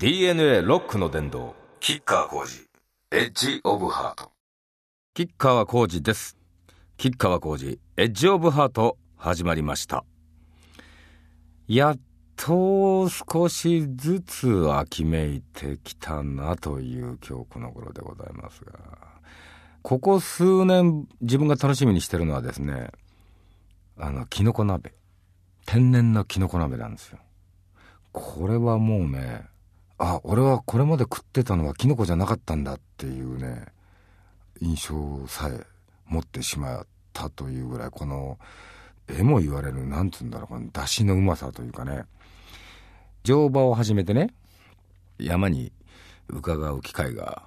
DNA ロックの殿堂キッカー工事。エッジオブハート。吉川浩司です。吉川浩司エッジオブハート始まりました。やっと少しずつ秋めいてきたなという今日この頃でございますが。ここ数年自分が楽しみにしてるのはですねあのきのこ鍋。天然のきのこ鍋なんですよ。これはもうねあ俺はこれまで食ってたのはキノコじゃなかったんだっていうね印象さえ持ってしまったというぐらいこの絵も言われるなんつうんだろうこの出汁のうまさというかね。乗馬を始めてね山に伺う機会が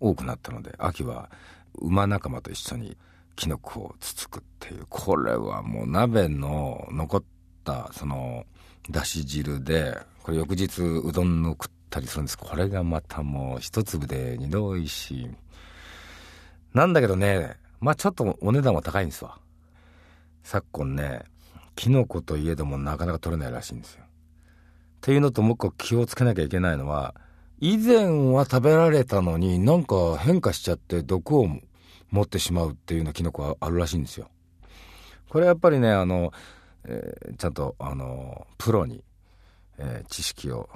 多くなったので秋は馬仲間と一緒にキノコをつつくっていうこれはもう鍋の残ったそのだし汁でこれ翌日うどんの食ったりするんです。これがまたもう一粒で二度美味しい。なんだけどねまあちょっとお値段は高いんですわ。昨今ねキノコといえどもなかなか取れないらしいんですよ。っていうのともう一個気をつけなきゃいけないのは以前は食べられたのになんか変化しちゃって毒を持ってしまうっていうようなキノコがあるらしいんですよ。これやっぱりねあのえー、ちゃんとあのプロに、えー、知識を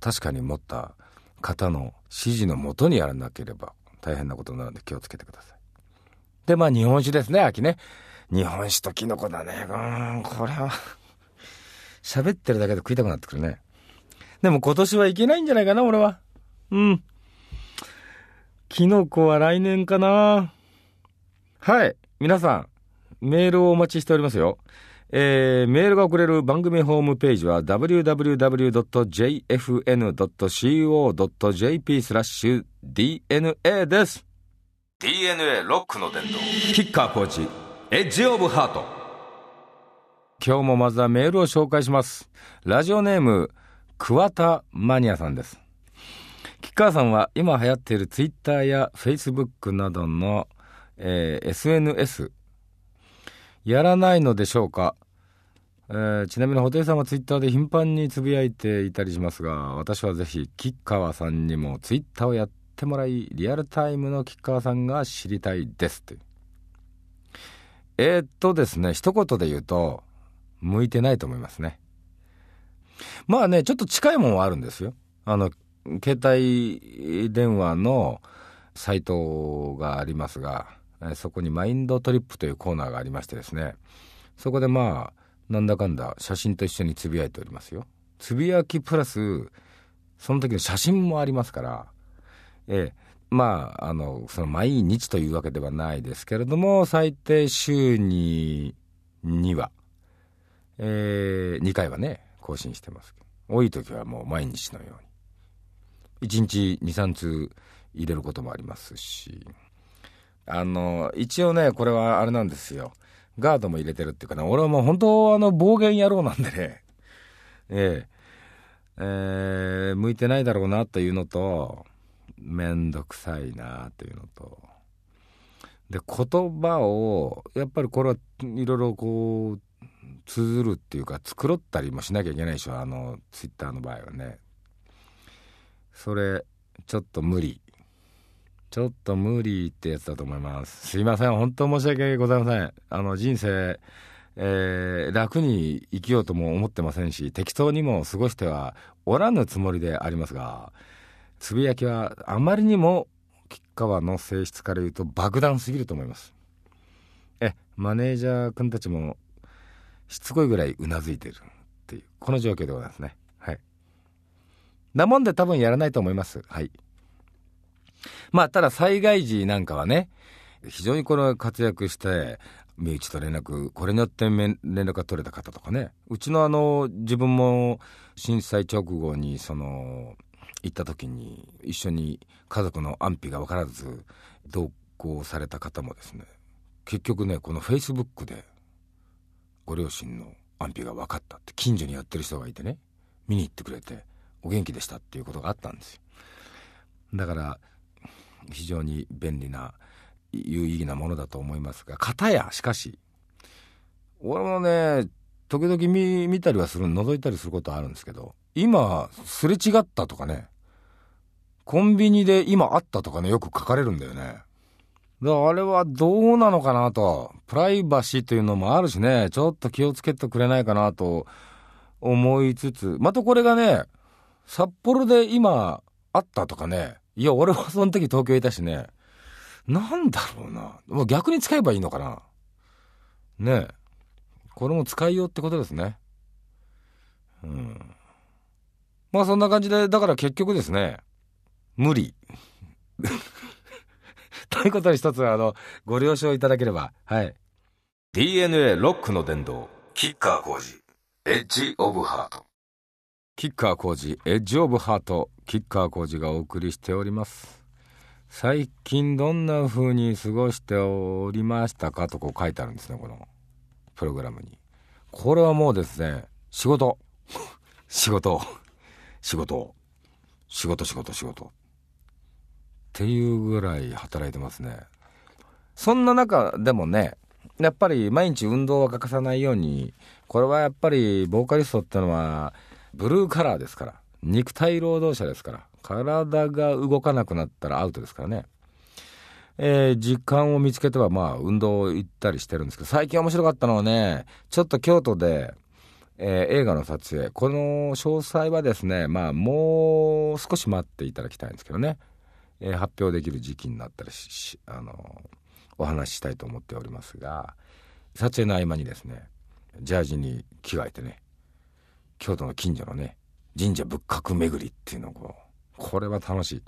確かに持った方の指示のもとにやらなければ大変なことになるので気をつけてください。でまあ日本酒ですね秋ね。日本酒とキノコだね。うんこれは喋ってるだけで食いたくなってくるね。でも今年はいけないんじゃないかな俺は。うん。キノコは来年かな。はい。皆さんメールをお待ちしておりますよ。えー、メールが送れる番組ホームページは www.jfn.co.jp スラッシュ DNA です。DNA ロックの伝道。キッカーコーチ、エッジオブハート。今日もまずはメールを紹介します。ラジオネーム、桑田マニアさんです。キッカーさんは今流行っているツイッターやフェイスブックなどの、えー、SNS やらないのでしょうか？えー、ちなみに布袋さんはツイッターで頻繁につぶやいていたりしますが私はぜひ吉川さんにもツイッターをやってもらいリアルタイムの吉川さんが知りたいですってえー、っとですね一言で言うと向いてないと思いますね。まあねちょっと近いものはあるんですよ。あの携帯電話のサイトがありますがそこにマインドトリップというコーナーがありましてですね。そこでまあなんだかんだ写真と一緒につぶやいておりますよ。つぶやきプラス、その時の写真もありますから、ええ、まあ、あの、その毎日というわけではないですけれども、最低週に2話、えー、2回はね、更新してます。多い時はもう毎日のように。1日2、3通入れることもありますし、あの、一応ね、これはあれなんですよ。ガードも入れてるっていうかね、俺はもう本当あの暴言野郎なんでね、えええー、向いてないだろうなというのと、めんどくさいなというのと、で、言葉を、やっぱりこれはいろいろこう、綴るっていうか、繕ったりもしなきゃいけないでしょ、あの、ツイッターの場合はね。それ、ちょっと無理。ちょっと無理ってやつだと思います。すいません。本当申し訳ございません。あの、人生、えー、楽に生きようとも思ってませんし、適当にも過ごしてはおらぬつもりでありますが、つぶやきはあまりにも吉川の性質から言うと爆弾すぎると思います。え、マネージャー君たちもしつこいぐらいうなずいてるっていう、この状況でございますね。はい。なもんで多分やらないと思います。はい。まあ、ただ災害時なんかはね、非常にこの活躍して、身内と連絡、これによって連絡が取れた方とかね、うちのあの、自分も震災直後に、その、行った時に、一緒に家族の安否が分からず、同行された方もですね、結局ね、このフェイスブックで、ご両親の安否が分かったって、近所にやってる人がいてね、見に行ってくれて、お元気でしたっていうことがあったんですよ。だから、非常に便利な有意義なものだと思いますが片やしかし俺もね時々見見たりはする覗いたりすることあるんですけど今、すれ違ったとかね、コンビニで今あったとかね、よく書かれるんだよね。だからあれはどうなのかなと。プライバシーというのもあるしね、ちょっと気をつけてくれないかなと思いつつ、またこれがね、札幌で今あったとかね、いや、俺はその時東京いたしね、なんだろうな。もう逆に使えばいいのかな。ねえ。これも使いようってことですね。うん。まあそんな感じで、だから結局ですね、無理。ということで一つあの、ご了承いただければ、はい。DNA ロックの殿堂、キッカー工事、エッジオブハート。キッカー工事、エッジオブハート、キッカー工事がお送りしております。最近どんな風に過ごしておりましたかとこう書いてあるんですね、このプログラムに。これはもうですね、仕事。仕事。仕事。仕事、仕事、仕事。っていうぐらい働いてますね。そんな中でもね、やっぱり毎日運動は欠かさないように、これはやっぱりボーカリストってのは、ブルーカラーですから、肉体労働者ですから、体が動かなくなったらアウトですからね。えー、時間を見つけてはまあ運動行ったりしてるんですけど、最近面白かったのはね、ちょっと京都で、えー、映画の撮影、この詳細はですね、まあもう少し待っていただきたいんですけどね、えー、発表できる時期になったりし、あのお話ししたいと思っておりますが、撮影の合間にですね、ジャージに着替えてね、京都の近所のね、神社仏閣巡りっていうのをこ、れは楽しい。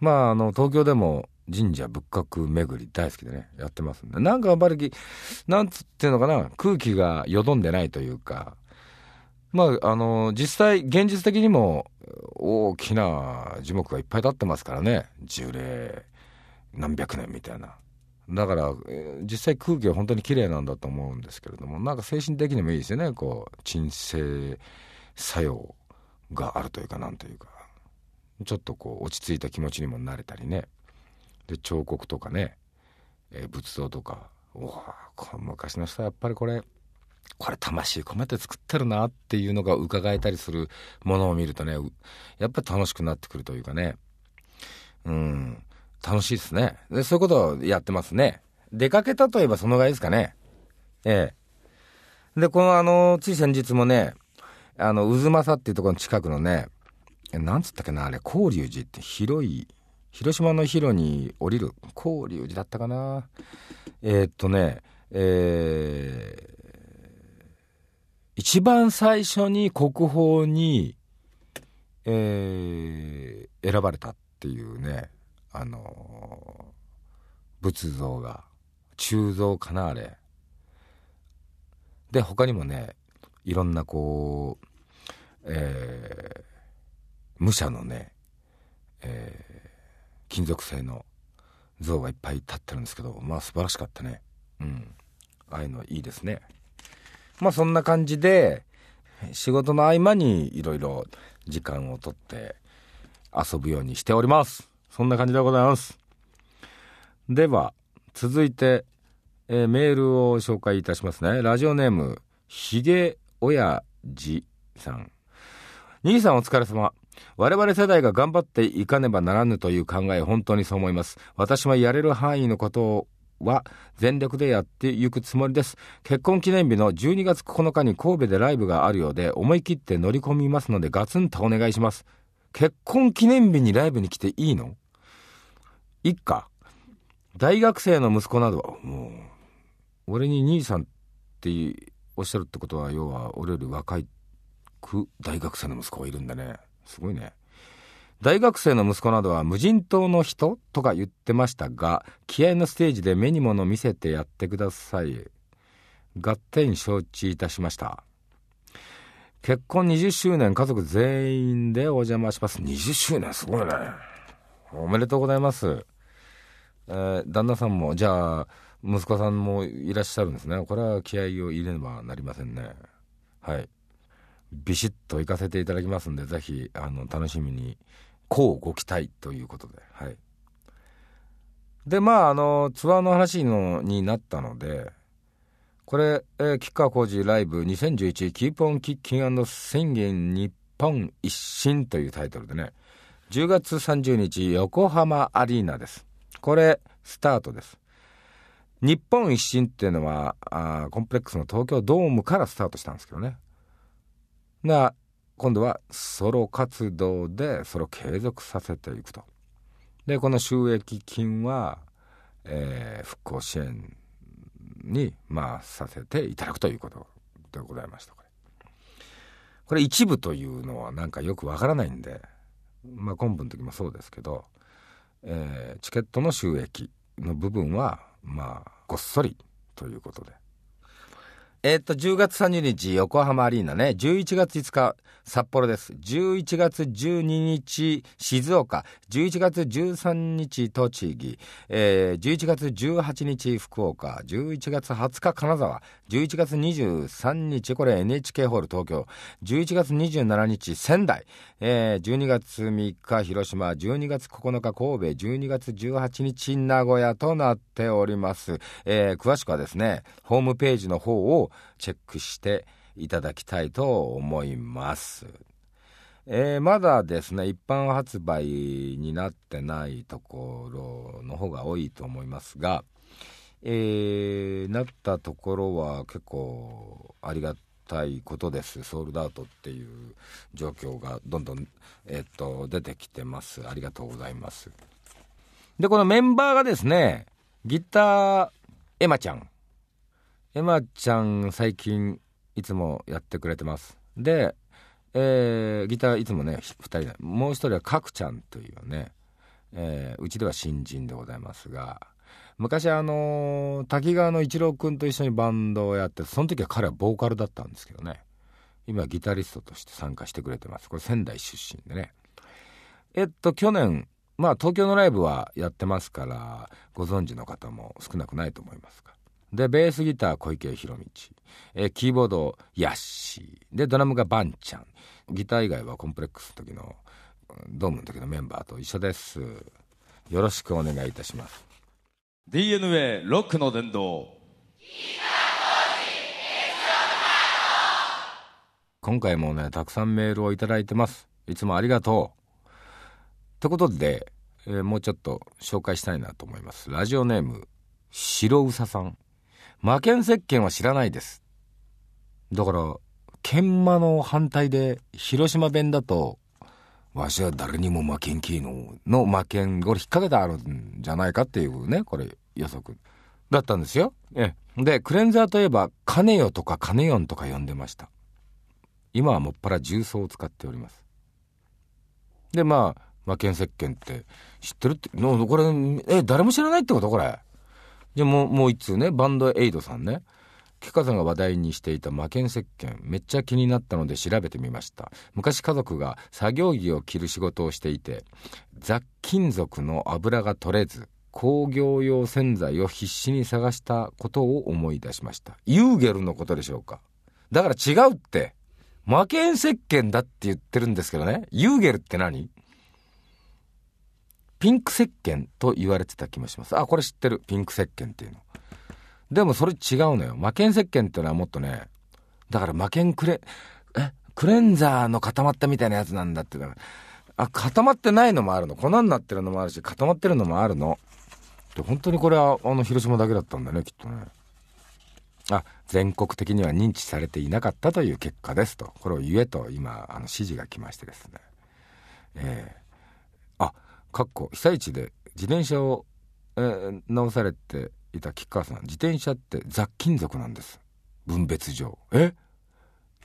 まあ、あの、東京でも神社仏閣巡り大好きでね、やってますんで。なんかやっぱり、なんつっていうのかな、空気がよどんでないというか、まあ、あの、実際、現実的にも大きな樹木がいっぱい立ってますからね、樹齢何百年みたいな。だから、実際空気は本当に綺麗なんだと思うんですけれども、なんか精神的にもいいですよね、こう、鎮静作用があるというか、なんというか。ちょっとこう、落ち着いた気持ちにもなれたりね。で、彫刻とかね、えー、仏像とか、うわ昔の人はやっぱりこれ、これ魂込めて作ってるなっていうのが伺えたりするものを見るとね、やっぱり楽しくなってくるというかね。うん。楽しいですね。で、そういうことをやってますね。出かけたといえばそのぐらいですかね。ええ。で、このあの、つい先日もね、あの、渦政っていうところの近くのね、なんつったっけな、あれ、高龍寺って広い、広島の広に降りる、高龍寺だったかな。えー、っとね、えー、一番最初に国宝に、えー、選ばれたっていうね、あの仏像が鋳造かなあれで他にもねいろんなこうえー、武者のね、えー、金属製の像がいっぱい立ってるんですけどまあ素晴らしかったねうんああいうのいいですねまあそんな感じで仕事の合間にいろいろ時間をとって遊ぶようにしておりますそんな感じでございます。では、続いて、えー、メールを紹介いたしますね。ラジオネーム、ひげおやじさん。兄さんお疲れ様。我々世代が頑張っていかねばならぬという考え、本当にそう思います。私はやれる範囲のことは全力でやっていくつもりです。結婚記念日の12月9日に神戸でライブがあるようで、思い切って乗り込みますので、ガツンとお願いします。結婚記念日にライブに来ていいの？一家大学生の息子などもう俺に兄さんっておっしゃるってことは要は俺より若いっ大学生の息子がいるんだねすごいね大学生の息子などは無人島の人とか言ってましたが気合のステージで目に物見せてやってください合点承知いたしました結婚20周年家族全員でお邪魔します20周年すごいねおめでとうございます。えー、旦那さんも、じゃあ、息子さんもいらっしゃるんですね。これは気合を入れねばなりませんね。はい。ビシッと行かせていただきますんで、ぜひ、あの、楽しみに、こうご期待ということで、はい。で、まあ、あの、ツアーの話のになったので、これ、えー、吉川浩司ライブ2011キープオンキッキング宣言日本一新というタイトルでね、10月30日横浜アリーナです。これ、スタートです。日本一新っていうのはあ、コンプレックスの東京ドームからスタートしたんですけどね。が、今度はソロ活動でそれを継続させていくと。で、この収益金は、えー、復興支援に、まあ、させていただくということでございました。これこれ一部というのはなんかよくわからないんで、まあ、昆布の時もそうですけど、えー、チケットの収益の部分は、まあ、ごっそりということで。えー、っと、10月30日、横浜アリーナね、11月5日、札幌です。11月12日、静岡。11月13日、栃木。えー、11月18日、福岡。11月20日、金沢。11月23日、これ NHK ホール東京。11月27日、仙台。えー、12月3日、広島。12月9日、神戸。12月18日、名古屋となっております。えー、詳しくはですね、ホームページの方をチェックしていただきたいと思います。えー、まだですね、一般発売になってないところの方が多いと思いますが、えー、なったところは結構ありがたいことです。ソールドアウトっていう状況がどんどん、え、っと、出てきてます。ありがとうございます。で、このメンバーがですね、ギター、エマちゃん。エマちゃん最近いつもやってくれてます。で、えー、ギターいつもね、2人で、もう一人はかくちゃんというね、えー、うちでは新人でございますが、昔あのー、滝川の一郎君と一緒にバンドをやって、その時は彼はボーカルだったんですけどね、今ギタリストとして参加してくれてます。これ仙台出身でね。えっと、去年、まあ東京のライブはやってますから、ご存知の方も少なくないと思いますが。で、ベースギター小池弘道。えキーボードヤッシー。で、ドラムがバンちゃん。ギター以外はコンプレックスの時の、ドームの時のメンバーと一緒です。よろしくお願いいたします。DNA ロックの殿堂。今回もね、たくさんメールをいただいてます。いつもありがとう。ってことで、えー、もうちょっと紹介したいなと思います。ラジオネーム、白うささん。魔剣石鹸は知らないです。だから、研磨の反対で、広島弁だと、わしは誰にも負けんきの、の負けん、これ引っ掛けてあるんじゃないかっていうね、これ予測。だったんですよ。えで、クレンザーといえば、カネヨとかカネヨンとか呼んでました。今はもっぱら重曹を使っております。で、まあ、魔剣石鹸って知ってるって、のこれ、え、誰も知らないってこと？これ。じゃもう、もう一通ね、バンドエイドさんね。キカさんが話題にしていた魔剣石鹸、めっちゃ気になったので調べてみました。昔家族が作業着を着る仕事をしていて、雑金属の油が取れず、工業用洗剤を必死に探したことを思い出しました。ユーゲルのことでしょうか。だから違うって。魔剣石鹸だって言ってるんですけどね。ユーゲルって何？ピンク石鹸と言われてた気もします。あ、これ知ってる。ピンク石鹸っていうの。でもそれ違うのよ。魔剣石鹸っていうのはもっとね、だから魔剣クレ、え、クレンザーの固まったみたいなやつなんだってだから、あ、固まってないのもあるの。粉になってるのもあるし、固まってるのもあるの。で、本当にこれは、あの、広島だけだったんだね、きっとね。あ、全国的には認知されていなかったという結果ですと。これを言えと、今、あの、指示が来ましてですね。えー、あ、かっこ被災地で自転車を、えー、直されていた吉川さん自転車って雑金属なんです。分別上。え？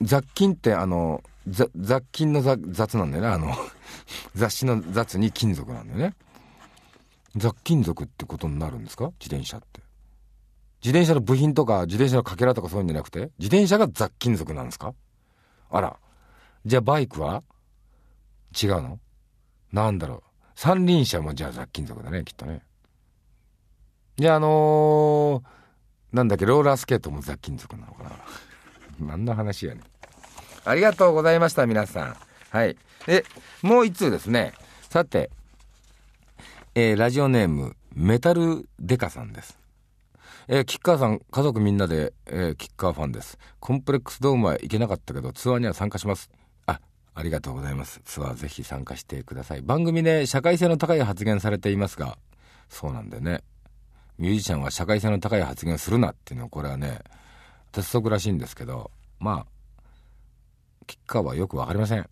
雑金ってあの雑菌の雑なんだよね。あの 雑誌の雑に金属なんだよね。雑金属ってことになるんですか？自転車って。自転車の部品とか自転車のかけらとかそういうんじゃなくて自転車が雑金属なんですか？あら。じゃあバイクは？違うの？なんだろう？三輪車もじゃあ雑金属だね、きっとね。で、あのー、なんだっけ、ローラースケートも雑金属なのかな。何の話やねありがとうございました、皆さん。はい。で、もう一通ですね。さて、えー、ラジオネーム、メタルデカさんです。えー、キッカーさん、家族みんなで、えー、キッカーファンです。コンプレックスドームは行けなかったけど、ツアーには参加します。あ、りがとうございます。ツアーぜひ参加してください。番組で社会性の高い発言されていますが、そうなんだよね。ミュージシャンは社会性の高い発言するなっていうのは、これはね、鉄則らしいんですけど、まあ、キッカーはよくわかりません。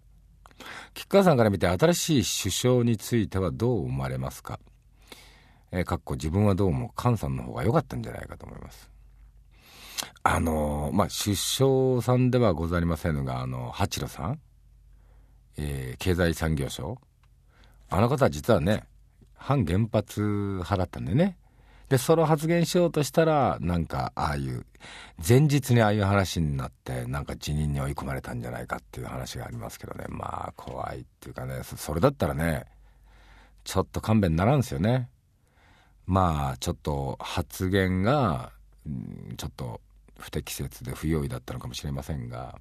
キッカーさんから見て新しい首相についてはどう思われますか？えー、かっこ自分はどうも菅さんの方が良かったんじゃないかと思います。あのー、まあ、首相さんではございませんが、あの、八郎さん、えー、経済産業省、あの方は実はね、反原発派だったんでね。で、それを発言しようとしたら、なんか、ああいう、前日にああいう話になって、なんか辞任に追い込まれたんじゃないかっていう話がありますけどね。まあ、怖いっていうかね、それだったらね、ちょっと勘弁ならんすよね。まあちょっと発言が、うん、ちょっと不適切で不用意だったのかもしれませんが、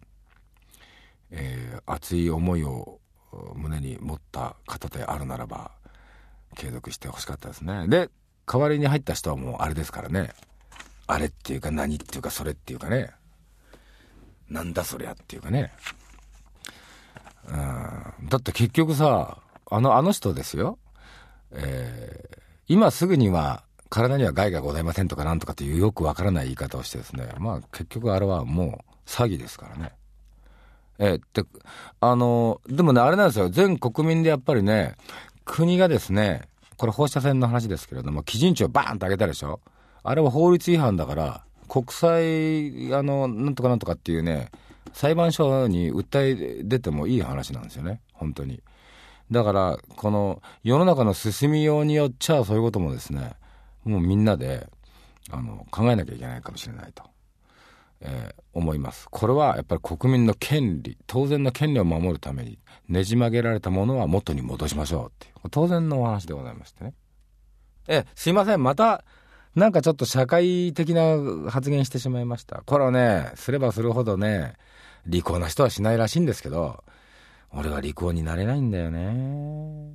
えー、熱い思いを胸に持った方であるならば継続してほしかったですね。で代わりに入った人はもうあれですからね。あれっていうか何っていうかそれっていうかね。なんだそりゃっていうかね。うん。だって結局さあのあの人ですよ。えー今すぐには体には害がございませんとかなんとかっていうよくわからない言い方をしてですね、まあ結局あれはもう詐欺ですからね。えで、あの、でもね、あれなんですよ。全国民でやっぱりね、国がですね、これ放射線の話ですけれども、基準値をバーンと上げたでしょ？あれは法律違反だから、国際、あの、なんとかなんとかっていうね、裁判所に訴え出てもいい話なんですよね。本当に。だから、この世の中の進みようによっちゃ、そういうこともですね、もうみんなで、あの、考えなきゃいけないかもしれないと、えー、思います。これはやっぱり国民の権利、当然の権利を守るために、ねじ曲げられたものは元に戻しましょうっていう、当然のお話でございましてね。え、すいません、また、なんかちょっと社会的な発言してしまいました。これはね、すればするほどね、利口な人はしないらしいんですけど、俺は利口になれないんだよね。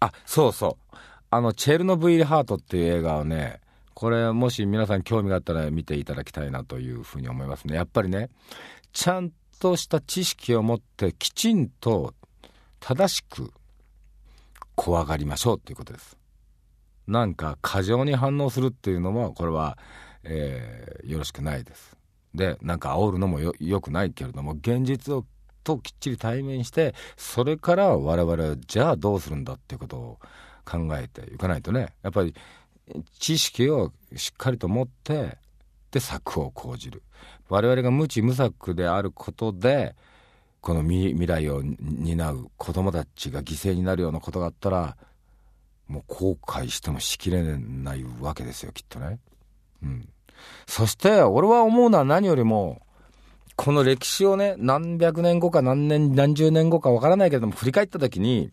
あ、そうそう。あの、チェルノブイリハートっていう映画をね、これもし皆さん興味があったら見ていただきたいなというふうに思いますね。やっぱりね、ちゃんとした知識を持ってきちんと正しく怖がりましょうっていうことです。なんか過剰に反応するっていうのもこれは、えー、よろしくないです。でなんか煽るのもよよくないけれども現実をときっちり対面してそれから我々はじゃあどうするんだっていうことを考えていかないとねやっぱり知識をしっかりと持ってで策を講じる我々が無知無策であることでこの未来を担う子供たちが犠牲になるようなことがあったらもう後悔してもしきれないわけですよきっとね。うん、そして俺は思うのは何よりもこの歴史をね、何百年後か何年、何十年後かわからないけれども、振り返った時に、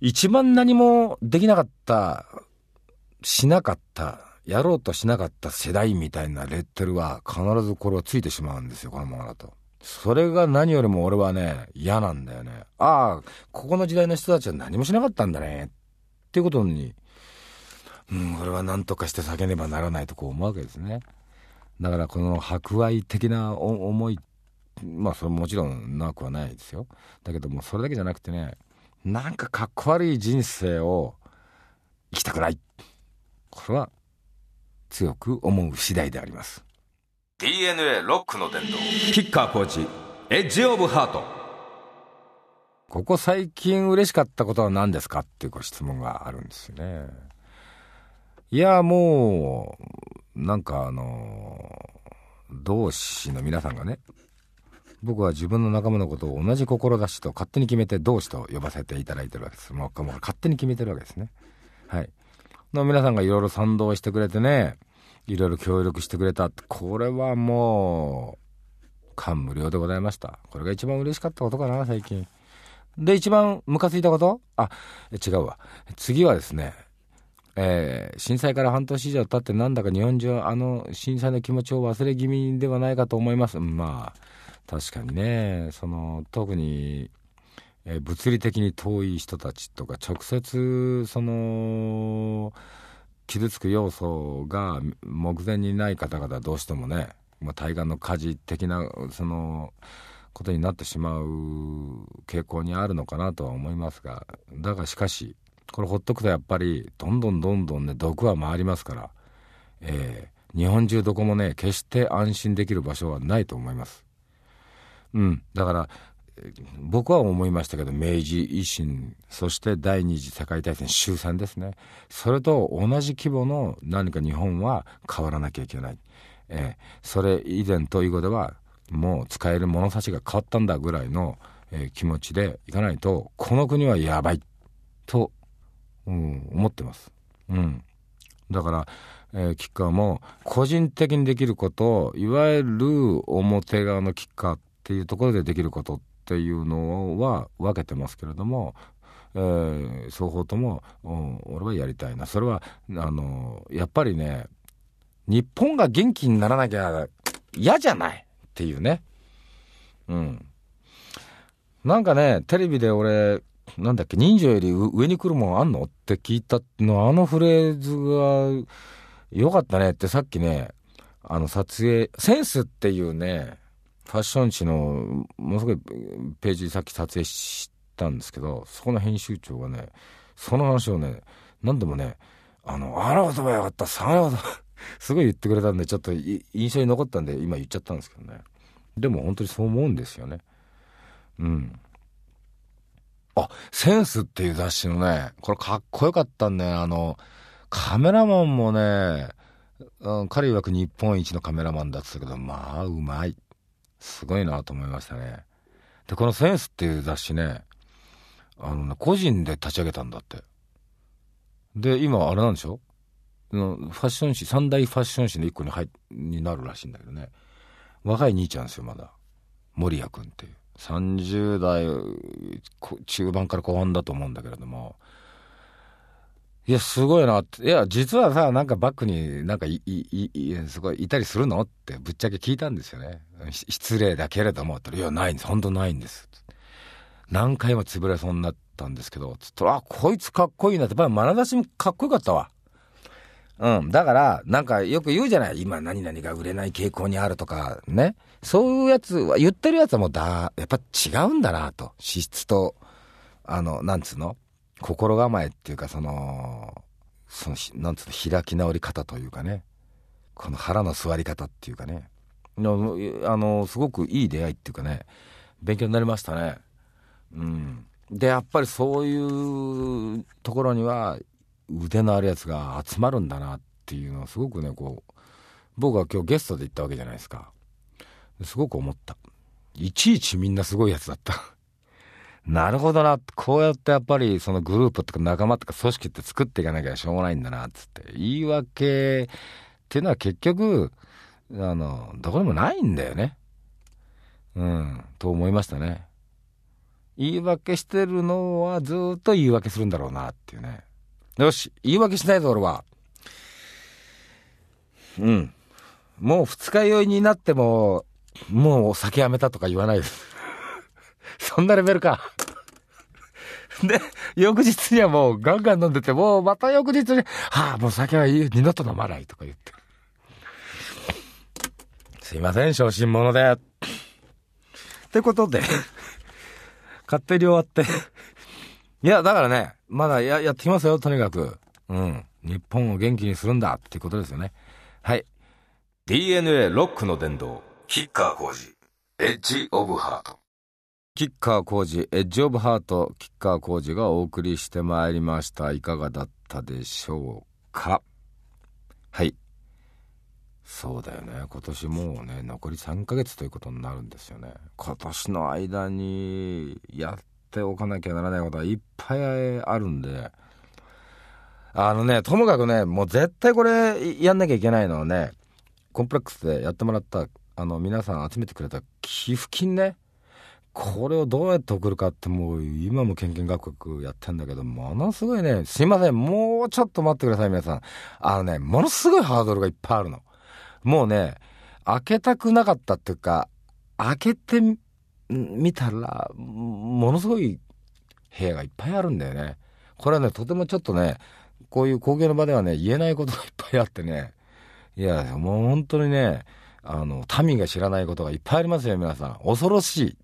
一番何もできなかった、しなかった、やろうとしなかった世代みたいなレッテルは必ずこれはついてしまうんですよ、このままだと。それが何よりも俺はね、嫌なんだよね。ああ、ここの時代の人たちは何もしなかったんだね。っていうことに、うん、これは何とかして叫ねばならないとこう思うわけですね。だからこの博愛的な思いまあそれもちろんなくはないですよだけどもそれだけじゃなくてねなんかかっこ悪い人生を生きたくないっこれは強く思う次第であります。DNA ロックの伝道。キッカーコーチエッジオブハート。ここ最近嬉しかったことは何ですかっていうご質問があるんですよね。いやもうなんかあの同志の皆さんがね僕は自分の仲間のことを同じ志と勝手に決めて同志と呼ばせていただいてるわけです。もう勝手に決めてるわけですね。はいの皆さんがいろいろ賛同してくれてねいろいろ協力してくれた。これはもう感無量でございました。これが一番嬉しかったことかな最近。で一番ムカついたこと？あ違うわ。次はですねえー、震災から半年以上経ってなんだか日本中あの震災の気持ちを忘れ気味ではないかと思います。まあ確かにねその特に、えー、物理的に遠い人たちとか直接その傷つく要素が目前にない方々はどうしてもね、まあ、対岸の火事的なそのことになってしまう傾向にあるのかなとは思いますがだがしかしこれほっとくとやっぱりどんどんどんどんね毒は回りますから、えー、日本中どこもね決して安心できる場所はないと思います。うん、だから僕は思いましたけど明治維新そして第二次世界大戦終戦ですね。それと同じ規模の何か日本は変わらなきゃいけない、えー、それ以前と以後ではもう使える物差しが変わったんだぐらいの、えー、気持ちでいかないとこの国はやばい。と、うん、思ってます、うん、だから、えー、キッカーも個人的にできることいわゆる表側のキッカーっていうところでできることっっていうのは分けてますけれども、えー、双方とも、うん、俺はやりたいな。それはあのやっぱりね日本が元気にならなきゃ嫌じゃない？っていうね。うん。なんかねテレビで俺なんだっけ忍者より上に来るもんあんの？って聞いたのあのフレーズがよかったねってさっきねあの撮影センスっていうねファッション誌のものすごいページさっき撮影したんですけどそこの編集長がねその話をね何でもねあの、あの言葉よかった、さあの言葉、すごい言ってくれたんで、ちょっと印象に残ったんで、今言っちゃったんですけどね。でも本当にそう思うんですよね。うん。あ、センスっていう雑誌のね、これかっこよかったんだよ。あの、カメラマンもね、うん、彼曰く日本一のカメラマンだって言ったけど、まあ、うまい。すごいなと思いましたね。で、このセンスっていう雑誌ね、あのね、個人で立ち上げたんだって。で、今、あれなんでしょ？ファッション誌、三大ファッション誌の一個に入になるらしいんだけどね。若い兄ちゃんですよ、まだ。森谷君っていう。30代中盤から後半だと思うんだけれども、いや、すごいなって。いや、実はさ、なんかバックになんかい、い、い、すごいいたりするのってぶっちゃけ聞いたんですよね。失礼だけれども、いや、ないんです。本当ないんです。何回も潰れそうになったんですけど、つったら、あ、こいつかっこいいなって、やっぱり眼差しもかっこよかったわ。うん。だから、なんかよく言うじゃない。今何々が売れない傾向にあるとか、ね。そういうやつは、言ってるやつはもうだ、やっぱ違うんだなと。資質と、あの、なんつうの？心構えっていうか、その、その、なんつうの、開き直り方というかね、この腹の座り方っていうかね、あの、すごくいい出会いっていうかね、勉強になりましたね。うん。で、やっぱりそういうところには、腕のあるやつが集まるんだなっていうのをすごくね、こう、僕は今日ゲストで行ったわけじゃないですか。すごく思った。いちいちみんなすごいやつだった。なるほどな。こうやってやっぱりそのグループとか仲間とか組織って作っていかなきゃしょうがないんだな、つって。言い訳っていうのは結局、あの、どこでもないんだよね。うん、と思いましたね。言い訳してるのはずっと言い訳するんだろうなっていうね。よし、言い訳しないぞ俺は。うん。もう二日酔いになっても、もう酒やめたとか言わないです。そんなレベルか。で、翌日にはもうガンガン飲んでて、もうまた翌日に、はあ、もう酒は二度と飲まないとか言って。すいません、小心者で。ってことで、勝手に終わっていや、だからね、まだややってきますよ、とにかく。うん。日本を元気にするんだっていうことですよね。はい。DNA ロックの殿堂、キッカー工事、エッジオブハート。キッカー工事、エッジオブハート、キッカー工事がお送りしてまいりました。いかがだったでしょうか？はい。そうだよね。今年もうね、残り3ヶ月ということになるんですよね。今年の間にやっておかなきゃならないことはいっぱいあるんで、あのね、ともかくね、もう絶対これやんなきゃいけないのはね、コンプレックスでやってもらった、あの、皆さん集めてくれた寄付金ね。これをどうやって送るかってもう今も献金学学やってんだけど、ものすごいね、すいません、もうちょっと待ってください、皆さん。あのね、ものすごいハードルがいっぱいあるの。もうね、開けたくなかったっていうか、開けてみたら、ものすごい部屋がいっぱいあるんだよね。これはね、とてもちょっとね、こういう公共の場ではね、言えないことがいっぱいあってね、いや、もう本当にね、あの、民が知らないことがいっぱいありますよ、皆さん。恐ろしい。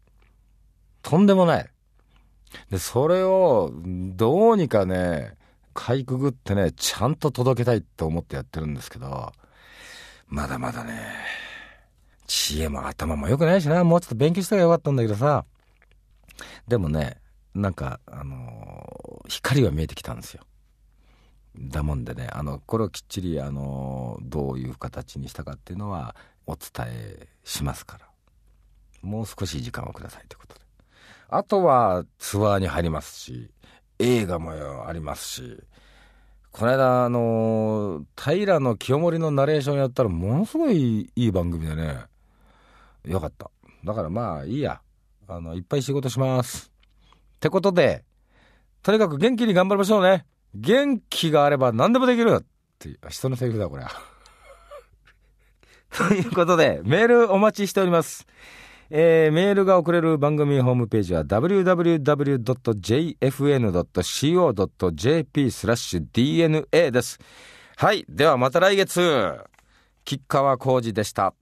とんでもない。で、それを、どうにかね、かいくぐってね、ちゃんと届けたいって思ってやってるんですけど、まだまだね、知恵も頭も良くないしな、もうちょっと勉強したらよかったんだけどさ。でもね、なんか、あのー、光は見えてきたんですよ。だもんでね、あの、これをきっちり、あのー、どういう形にしたかっていうのはお伝えしますから。もう少し時間をくださいということで。あとはツアーに入りますし、映画もありますし、この間、あのー、平清盛のナレーションやったらものすごいいい番組でね、よかった。だからまあいいや。あの、いっぱい仕事します。ってことで、とにかく元気に頑張りましょうね。元気があれば何でもできるっていう、人のセリフだ、これは。ということで、メールお待ちしております。えー、メールが送れる番組ホームページは www.jfn.co.jp スラッシュ DNA です。はい。ではまた来月。吉川浩二でした。